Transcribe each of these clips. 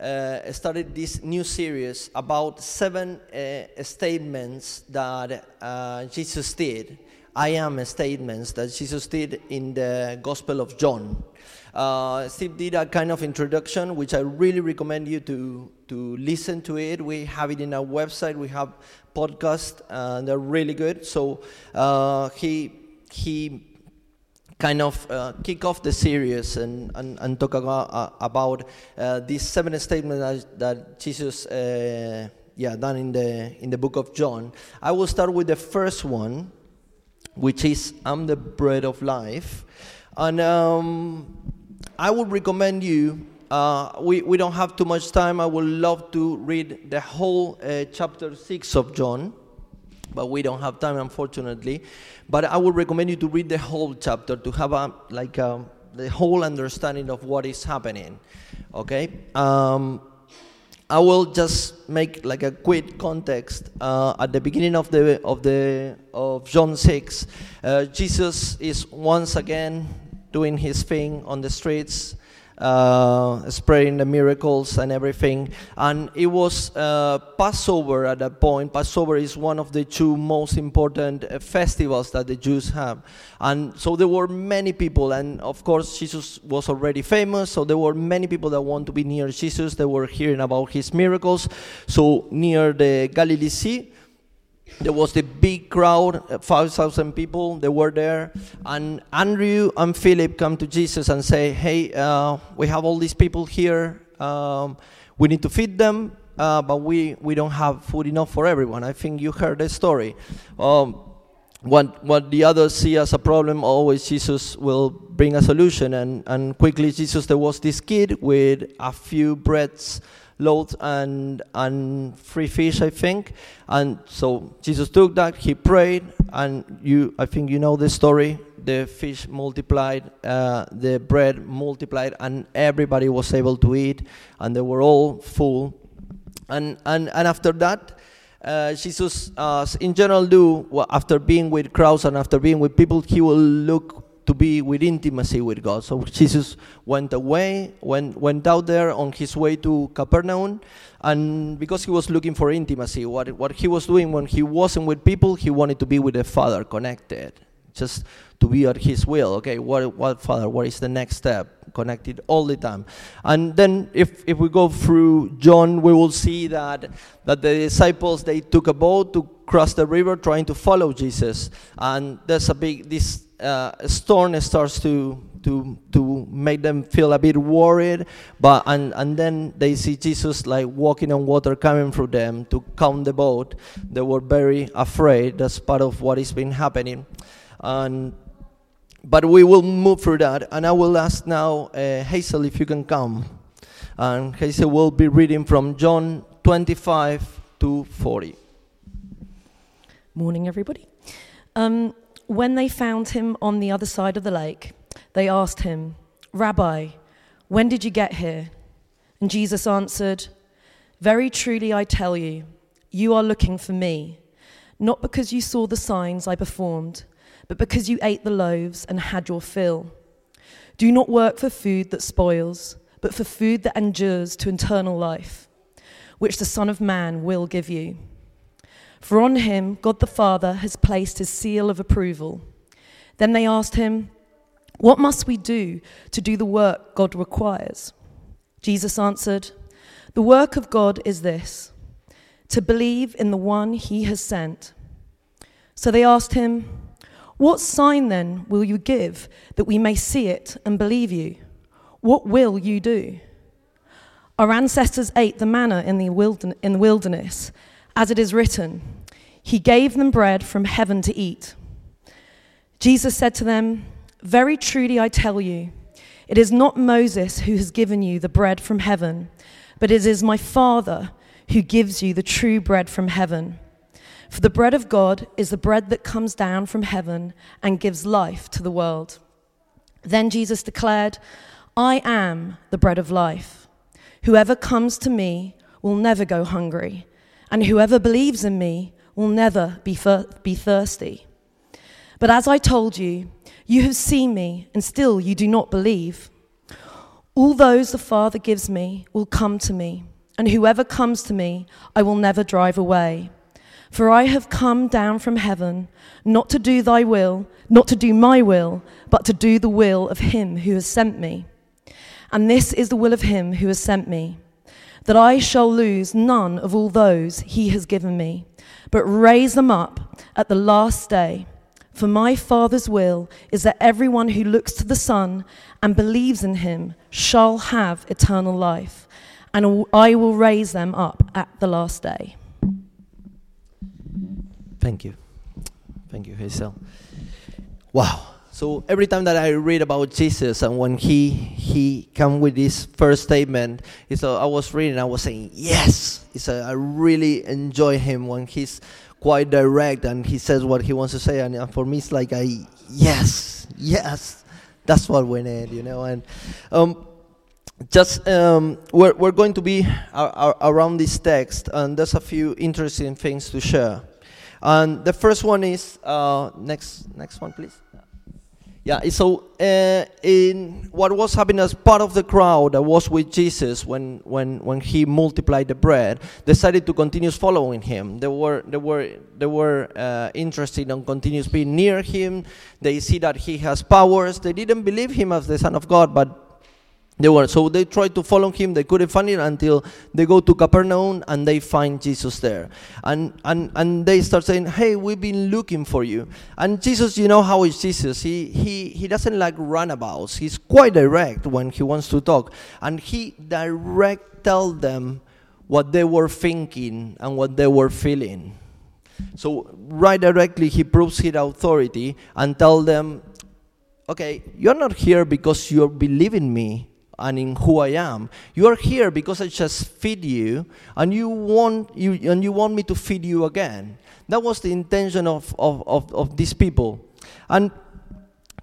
uh, started this new series about seven uh, statements that uh, Jesus did. I am statements that Jesus did in the Gospel of John. Uh, Steve did a kind of introduction, which I really recommend you to to listen to it. We have it in our website. We have podcasts, and they're really good. So uh, he he kind of uh, kick off the series and, and, and talk about, uh, about uh, these seven statements that, that Jesus uh, yeah, done in the, in the book of John. I will start with the first one, which is I'm the bread of life. And um, I would recommend you, uh, we, we don't have too much time. I would love to read the whole uh, chapter 6 of John but we don't have time unfortunately. But i would recommend you to read the whole chapter to have a like a, the whole understanding of what is happening okay? Um, i will just make like a quick context. Uh, at the beginning of the of the of john 6 uh, jesus is once again doing his thing on the streets uh, spreading the miracles and everything. And it was uh, Passover at that point. Passover is one of the two most important uh, festivals that the Jews have. And so there were many people, and of course, Jesus was already famous, so there were many people that want to be near Jesus. They were hearing about his miracles. So near the Galilee Sea, there was the big crowd, uh, 5,000 people, they were there. And Andrew and Philip come to Jesus and say, Hey, uh, we have all these people here. Um, we need to feed them, uh, but we, we don't have food enough for everyone. I think you heard the story. Um, what, what the others see as a problem, always Jesus will bring a solution. And, and quickly, Jesus, there was this kid with a few breads loaves and and free fish, I think. And so Jesus took that, he prayed, and you, I think you know the story. The fish multiplied, uh, the bread multiplied, and everybody was able to eat, and they were all full. And and and after that. Uh, Jesus, uh, in general, do well, after being with crowds and after being with people, he will look to be with intimacy with God. So Jesus went away, went, went out there on his way to Capernaum, and because he was looking for intimacy, what, what he was doing when he wasn't with people, he wanted to be with the Father, connected, just to be at his will. Okay, what, what Father, what is the next step? Connected all the time. And then if, if we go through John, we will see that, that the disciples, they took a boat to cross the river trying to follow Jesus. And there's a big, this uh, storm starts to to to make them feel a bit worried. But and and then they see jesus like walking on water coming through them to calm the boat. They were very afraid. That's part of what has been happening. And but we will move through that. And i will ask now uh, hazel if you can come. And hazel will be reading from john 25 to 40 morning everybody um, when they found him on the other side of the lake, they asked him, Rabbi, when did you get here? And Jesus answered, Very truly I tell you, you are looking for me, not because you saw the signs I performed, but because you ate the loaves and had your fill. Do not work for food that spoils, but for food that endures to eternal life, which the Son of Man will give you. For on him God the Father has placed his seal of approval. Then they asked him, What must we do to do the work God requires? Jesus answered, The work of God is this to believe in the one he has sent. So they asked him, What sign then will you give that we may see it and believe you? What will you do? Our ancestors ate the manna in the wilderness as it is written, He gave them bread from heaven to eat. Jesus said to them, Very truly I tell you, it is not Moses who has given you the bread from heaven, but it is my Father who gives you the true bread from heaven. For the bread of God is the bread that comes down from heaven and gives life to the world. Then Jesus declared, I am the bread of life. Whoever comes to me will never go hungry, and whoever believes in me will never be, be thirsty. But as I told you, you have seen me, and still you do not believe. All those the Father gives me will come to me, and whoever comes to me, I will never drive away. For I have come down from heaven, not to do thy will, not to do my will, but to do the will of him who has sent me. And this is the will of him who has sent me, that I shall lose none of all those he has given me, but raise them up at the last day. For my Father's will is that everyone who looks to the Son and believes in him shall have eternal life, and I will raise them up at the last day. Thank you. Thank you, Hazel. Wow. So every time that I read about Jesus and when he he come with this first statement, it's a, I was reading, I was saying yes. It's a, I really enjoy him when he's quite direct and he says what he wants to say, and, for me it's like I yes, yes, that's what we need, you know. And um, just um, we're we're going to be ar- ar- around this text, and there's a few interesting things to share. And the first one is uh, next next one, please. Yeah, so uh, in what was happening as part of the crowd that was with Jesus when, when, when he multiplied the bread, decided to continue following him. They were, they were, they were uh, interested in continuous being near him. They see that he has powers. They didn't believe him as the Son of God, but they were so they tried to follow him. They couldn't find it until they go to Capernaum and they find Jesus there, and and and they start saying, "Hey, we've been looking for you." And Jesus, you know how is Jesus? He he he doesn't like runabouts. He's quite direct when he wants to talk, and he direct tell them what they were thinking and what they were feeling. So right directly, he proves his authority and tell them, "Okay, you're not here because you believe in me." And in who I am. You are here because I just feed you, and you want you and you want me to feed you again. That was the intention of, of, of, of these people. And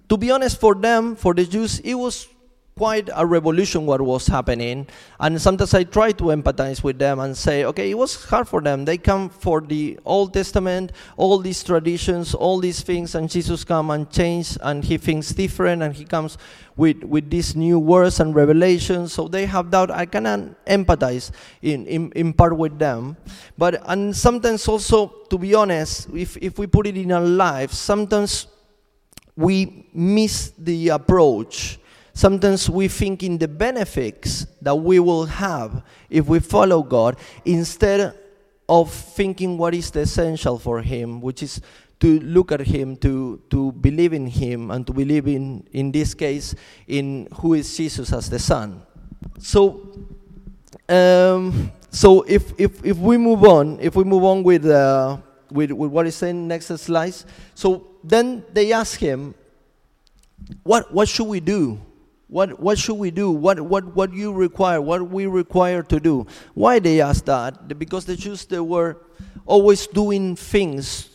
to be honest, for them, for the Jews, it was quite a revolution what was happening. And sometimes i try to empathize with them and say okay it was hard for them. They come for the old testament all these traditions all these things and jesus come and change and he thinks different and he comes with with these new words and revelations. So they have doubt. I cannot empathize in, in in part with them. But and sometimes also to be honest if if we put it in our life sometimes we miss the approach Sometimes we think in the benefits that we will have if we follow God instead of thinking what is the essential for Him, which is to look at Him, to, to believe in Him, and to believe in, in this case, in who is Jesus as the Son. So, um, so if, if, if we move on, if we move on with, uh, with, with what is in next slide, so then they ask him, what, what should we do? What, what should we do? What, what, what you require? What we require to do? Why they asked that? Because the Jews, they were always doing things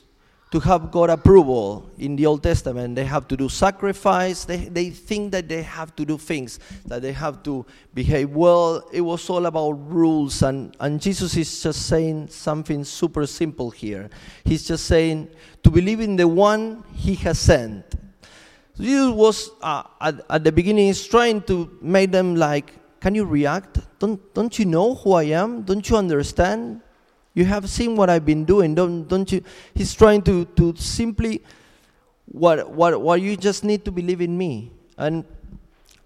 to have God approval in the Old Testament. They have to do sacrifice. They, they think that they have to do things, that they have to behave well. It was all about rules. And, and Jesus is just saying something super simple here. He's just saying to believe in the one he has sent Jesus was uh, at, at the beginning trying to make them like, can you react? Don't don't you know who I am? Don't you understand? You have seen what I've been doing. Don't don't you? He's trying to to simply what what what you just need to believe in me. And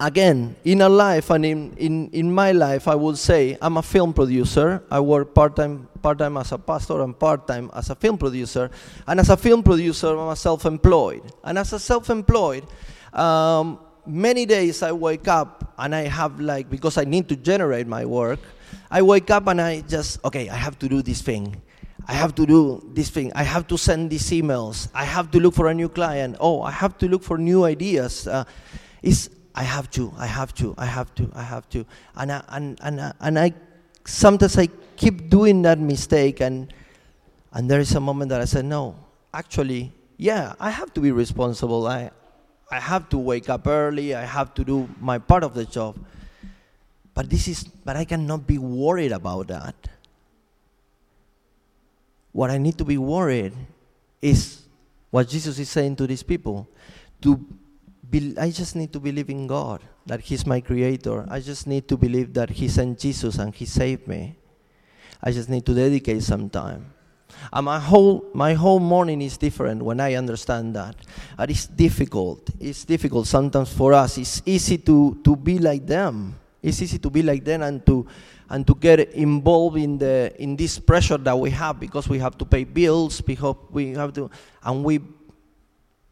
again, in a life and in, in, in my life, I would say I'm a film producer. I work part time part time as a pastor and part time as a film producer. And as a film producer, I'm self employed. And as a self employed, um, many days I wake up and I have like because I need to generate my work. I wake up and I just okay, I have to do this thing. I have to do this thing. I have to send these emails. I have to look for a new client. Oh, I have to look for new ideas. Uh, it's I have to, I have to, I have to, I have to. And I, and, and, and I sometimes I keep doing that mistake, and and there is a moment that I said, no, actually, yeah, I have to be responsible. I I have to wake up early. I have to do my part of the job. But this is, but I cannot be worried about that. What I need to be worried is what Jesus is saying to these people. To be, I just need to believe in God, that He's my creator. I just need to believe that He sent Jesus and He saved me. I just need to dedicate some time. And my whole, my whole morning is different when I understand that. And it's difficult. It's difficult sometimes for us. It's easy to, to be like them. It's easy to be like them and to, and to get involved in, the, in this pressure that we have because we have to pay bills, because we have to, and we,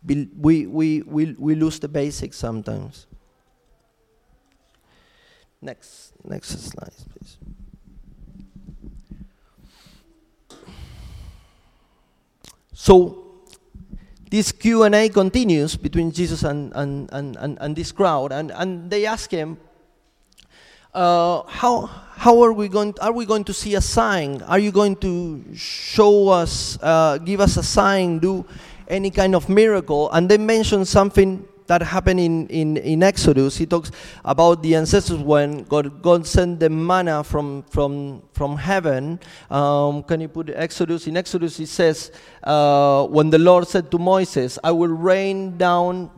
we, we, we, we lose the basics sometimes. Next, next slide, please. So this Q&A continues between Jesus and, and, and, and, and this crowd, and, and they ask him, uh, how, how are we going, are we going to see a sign? Are you going to show us, uh, give us a sign, do any kind of miracle? And they mention something that happened in, in, in Exodus. He talks about the ancestors when God, God sent the manna from, from, from heaven. Um, can you put Exodus? In Exodus, he says, uh, when the Lord said to Moses, I will rain down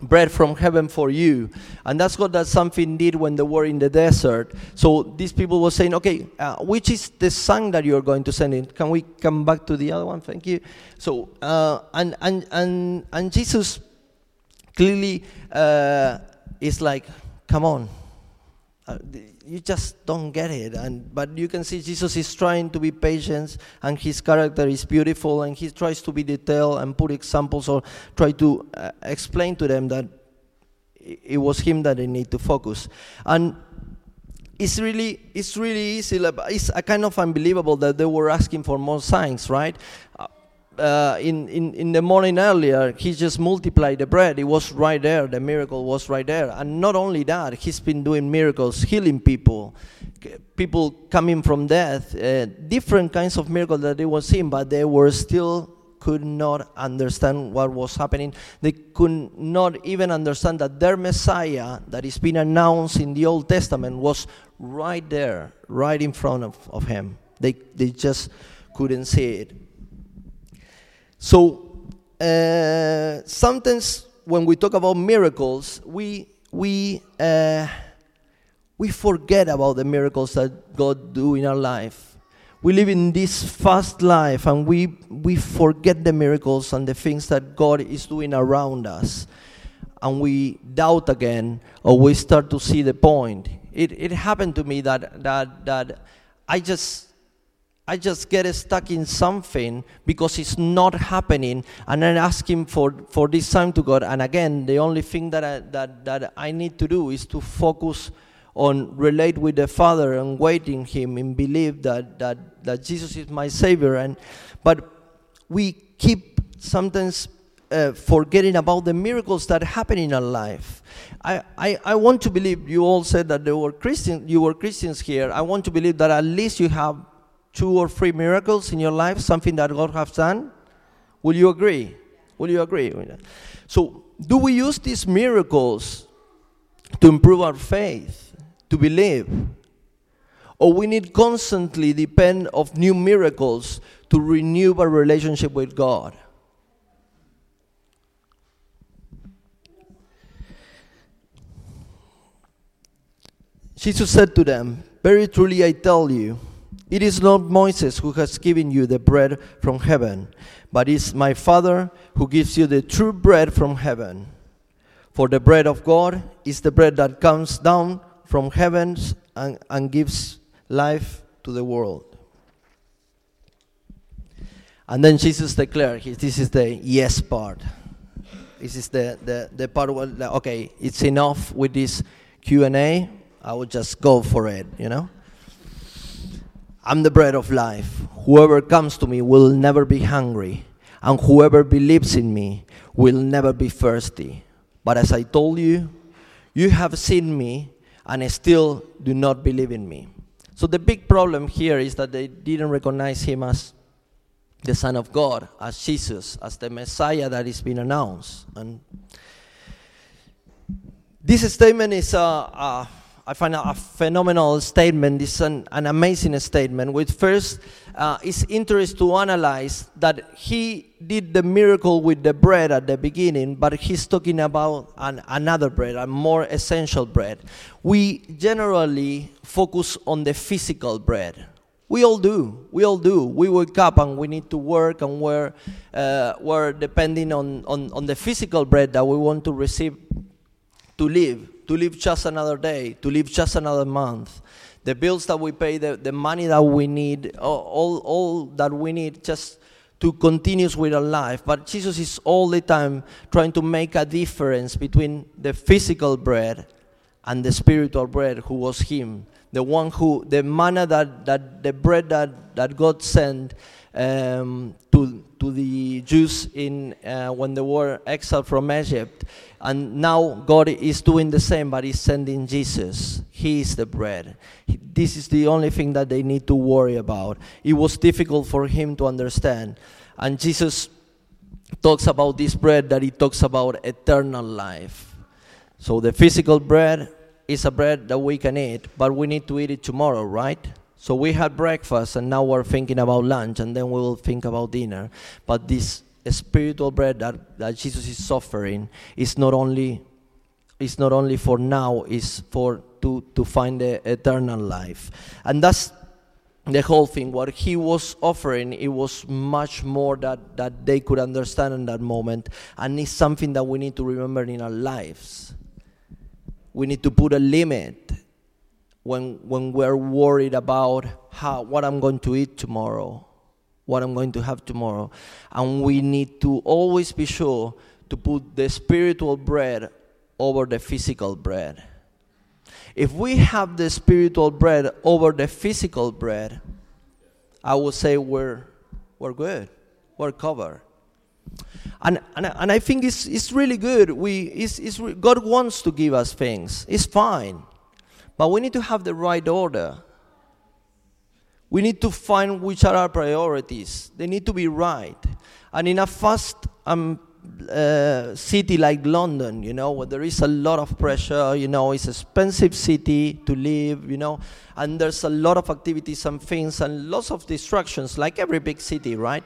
bread from heaven for you. And that's what that something did when they were in the desert. So these people were saying okay uh, which is the sign that you're going to send in? Can we come back to the other one? Thank you. So uh, and and and and jesus clearly uh, it's like, come on, uh, you just don't get it. And but you can see Jesus is trying to be patient, and his character is beautiful, and he tries to be detailed and put examples or try to uh, explain to them that it was him that they need to focus. And it's really it's really easy. It's a kind of unbelievable that they were asking for more signs, right? Uh, uh, in, in, in the morning earlier, he just multiplied the bread. It was right there. The miracle was right there. And not only that, he's been doing miracles, healing people, people coming from death, uh, different kinds of miracles that they were seeing, but they were still could not understand what was happening. They could not even understand that their Messiah, that is being announced in the Old Testament, was right there, right in front of, of him. They, they just couldn't see it. So uh, sometimes when we talk about miracles, we we uh, we forget about the miracles that God do in our life. We live in this fast life, and we we forget the miracles and the things that God is doing around us, and we doubt again, or we start to see the point. It it happened to me that that that I just I just get stuck in something because it's not happening, and I'm asking for, for this time to God. And again, the only thing that I, that, that I need to do is to focus on relate with the Father and waiting Him and believe that, that, that Jesus is my Savior. And, but we keep sometimes uh, forgetting about the miracles that happen in our life. I, I, I want to believe you all said that there were Christians, you were Christians here. I want to believe that at least you have two or three miracles in your life, something that God has done? Will you agree? Will you agree? So, do we use these miracles to improve our faith, to believe? Or we need constantly depend of new miracles to renew our relationship with God? Jesus said to them, Very truly I tell you, it is not Moses who has given you the bread from heaven, but it's my Father who gives you the true bread from heaven. For the bread of God is the bread that comes down from heaven and, and gives life to the world. And then Jesus declared, this is the yes part. This is the, the, the part where, okay, it's enough with this Q&A. I will just go for it, you know. I'm the bread of life. Whoever comes to me will never be hungry, and whoever believes in me will never be thirsty. But as I told you, you have seen me and still do not believe in me. So the big problem here is that they didn't recognize him as the Son of God, as Jesus, as the Messiah that is being announced. And this statement is a, a I find a, phenomenal statement. It's an, an amazing statement. With first, uh, it's interesting to analyze that he did the miracle with the bread at the beginning, but he's talking about an, another bread, a more essential bread. We generally focus on the physical bread. We all do. We all do. We wake up and we need to work, and we're, uh, we're depending on, on, on the physical bread that we want to receive to live to live just another day, to live just another month. The bills that we pay, the, the money that we need, all, all that we need just to continue with our life. But Jesus is all the time trying to make a difference between the physical bread and the spiritual bread, who was Him. The one who, the manna that, that the bread that, that God sent um, to, to the Jews in, uh, when they were exiled from Egypt. And now God is doing the same, but He's sending Jesus. He is the bread. This is the only thing that they need to worry about. It was difficult for Him to understand. And Jesus talks about this bread that He talks about eternal life. So the physical bread is a bread that we can eat, but we need to eat it tomorrow, right? So we had breakfast and now we're thinking about lunch and then we will think about dinner. But this spiritual bread that, that Jesus is suffering is not only is not only for now, is for to, to find the eternal life. And that's the whole thing. What he was offering, it was much more that, that they could understand in that moment. And it's something that we need to remember in our lives. We need to put a limit when, when we're worried about how, what I'm going to eat tomorrow, what I'm going to have tomorrow. And we need to always be sure to put the spiritual bread over the physical bread. If we have the spiritual bread over the physical bread, I would say we're, we're good, we're covered. And, and, and I think it's, it's really good. We, it's, it's, God wants to give us things, it's fine. But we need to have the right order. We need to find which are our priorities. They need to be right. And in a fast um, uh, city like London, you know, where there is a lot of pressure, you know, it's an expensive city to live, you know, and there's a lot of activities and things and lots of distractions, like every big city, right?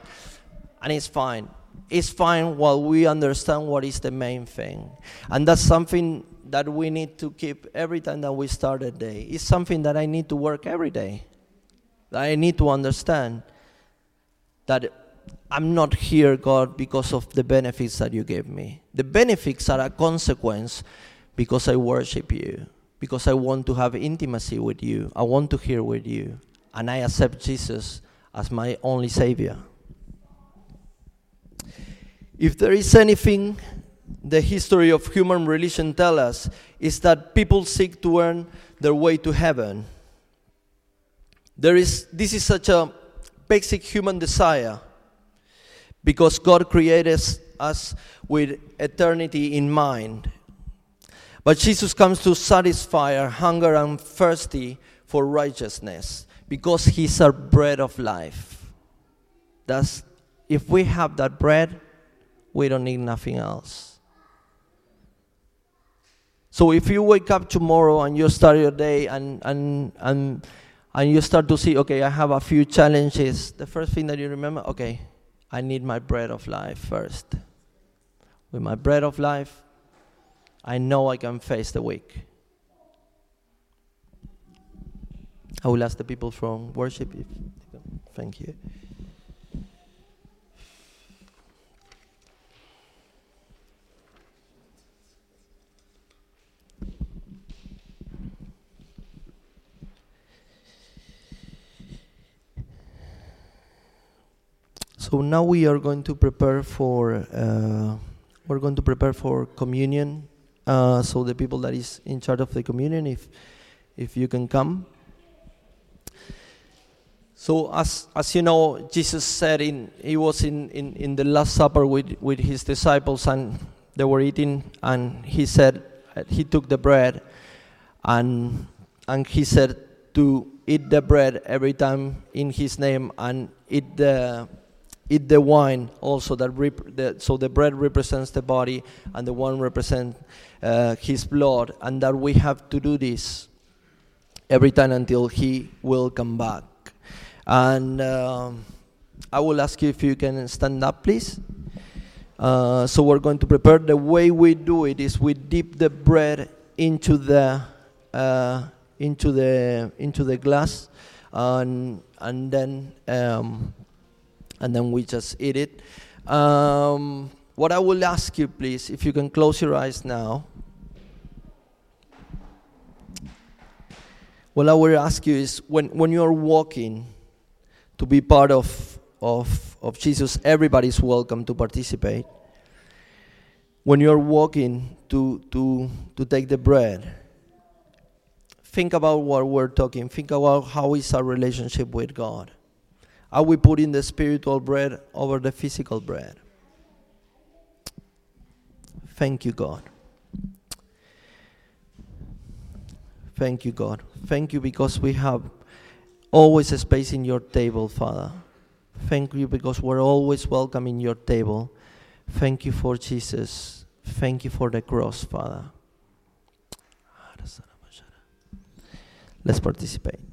And it's fine. It's fine while we understand what is the main thing. And that's something that we need to keep every time that we start a day. It's something that I need to work every day. I need to understand that I'm not here, God, because of the benefits that you gave me. The benefits are a consequence because I worship you, because I want to have intimacy with you, I want to hear with you, and I accept Jesus as my only Savior. If there is anything the history of human religion tells us is that people seek to earn their way to heaven. There is, this is such a basic human desire because God created us with eternity in mind. But Jesus comes to satisfy our hunger and thirsty for righteousness because He's our bread of life. Thus, if we have that bread, we don't need nothing else. So if you wake up tomorrow and you start your day and, and, and, and you start to see, okay, I have a few challenges, the first thing that you remember, okay, I need my bread of life first. With my bread of life, I know I can face the week. I will ask the people from worship if, thank you. So now we are going to prepare for uh, we're going to prepare for communion. Uh, so the people that is in charge of the communion, if if you can come. So as as you know, Jesus said in he was in, in, in the Last Supper with, with his disciples and they were eating and he said he took the bread and and he said to eat the bread every time in His name and eat the eat the wine also that rep- the, so the bread represents the body and the wine represents uh, His blood, and that we have to do this every time until He will come back. And um, I will ask you if you can stand up, please. Uh, so we're going to prepare. The way we do it is we dip the bread into the uh, into the into the glass, and and then um, and then we just eat it. Um, what I will ask you, please, if you can close your eyes now. What I will ask you is when, when you are walking to be part of, of, of Jesus, everybody's welcome to participate. When you're walking to, to, to take the bread, think about what we're talking. Think about how is our relationship with God. Are we putting the spiritual bread over the physical bread? Thank you, God. Thank you, God. Thank you because we have always a space in your table, Father. Thank you because we're always welcome in your table. Thank you for Jesus. Thank you for the cross, Father. Let's participate.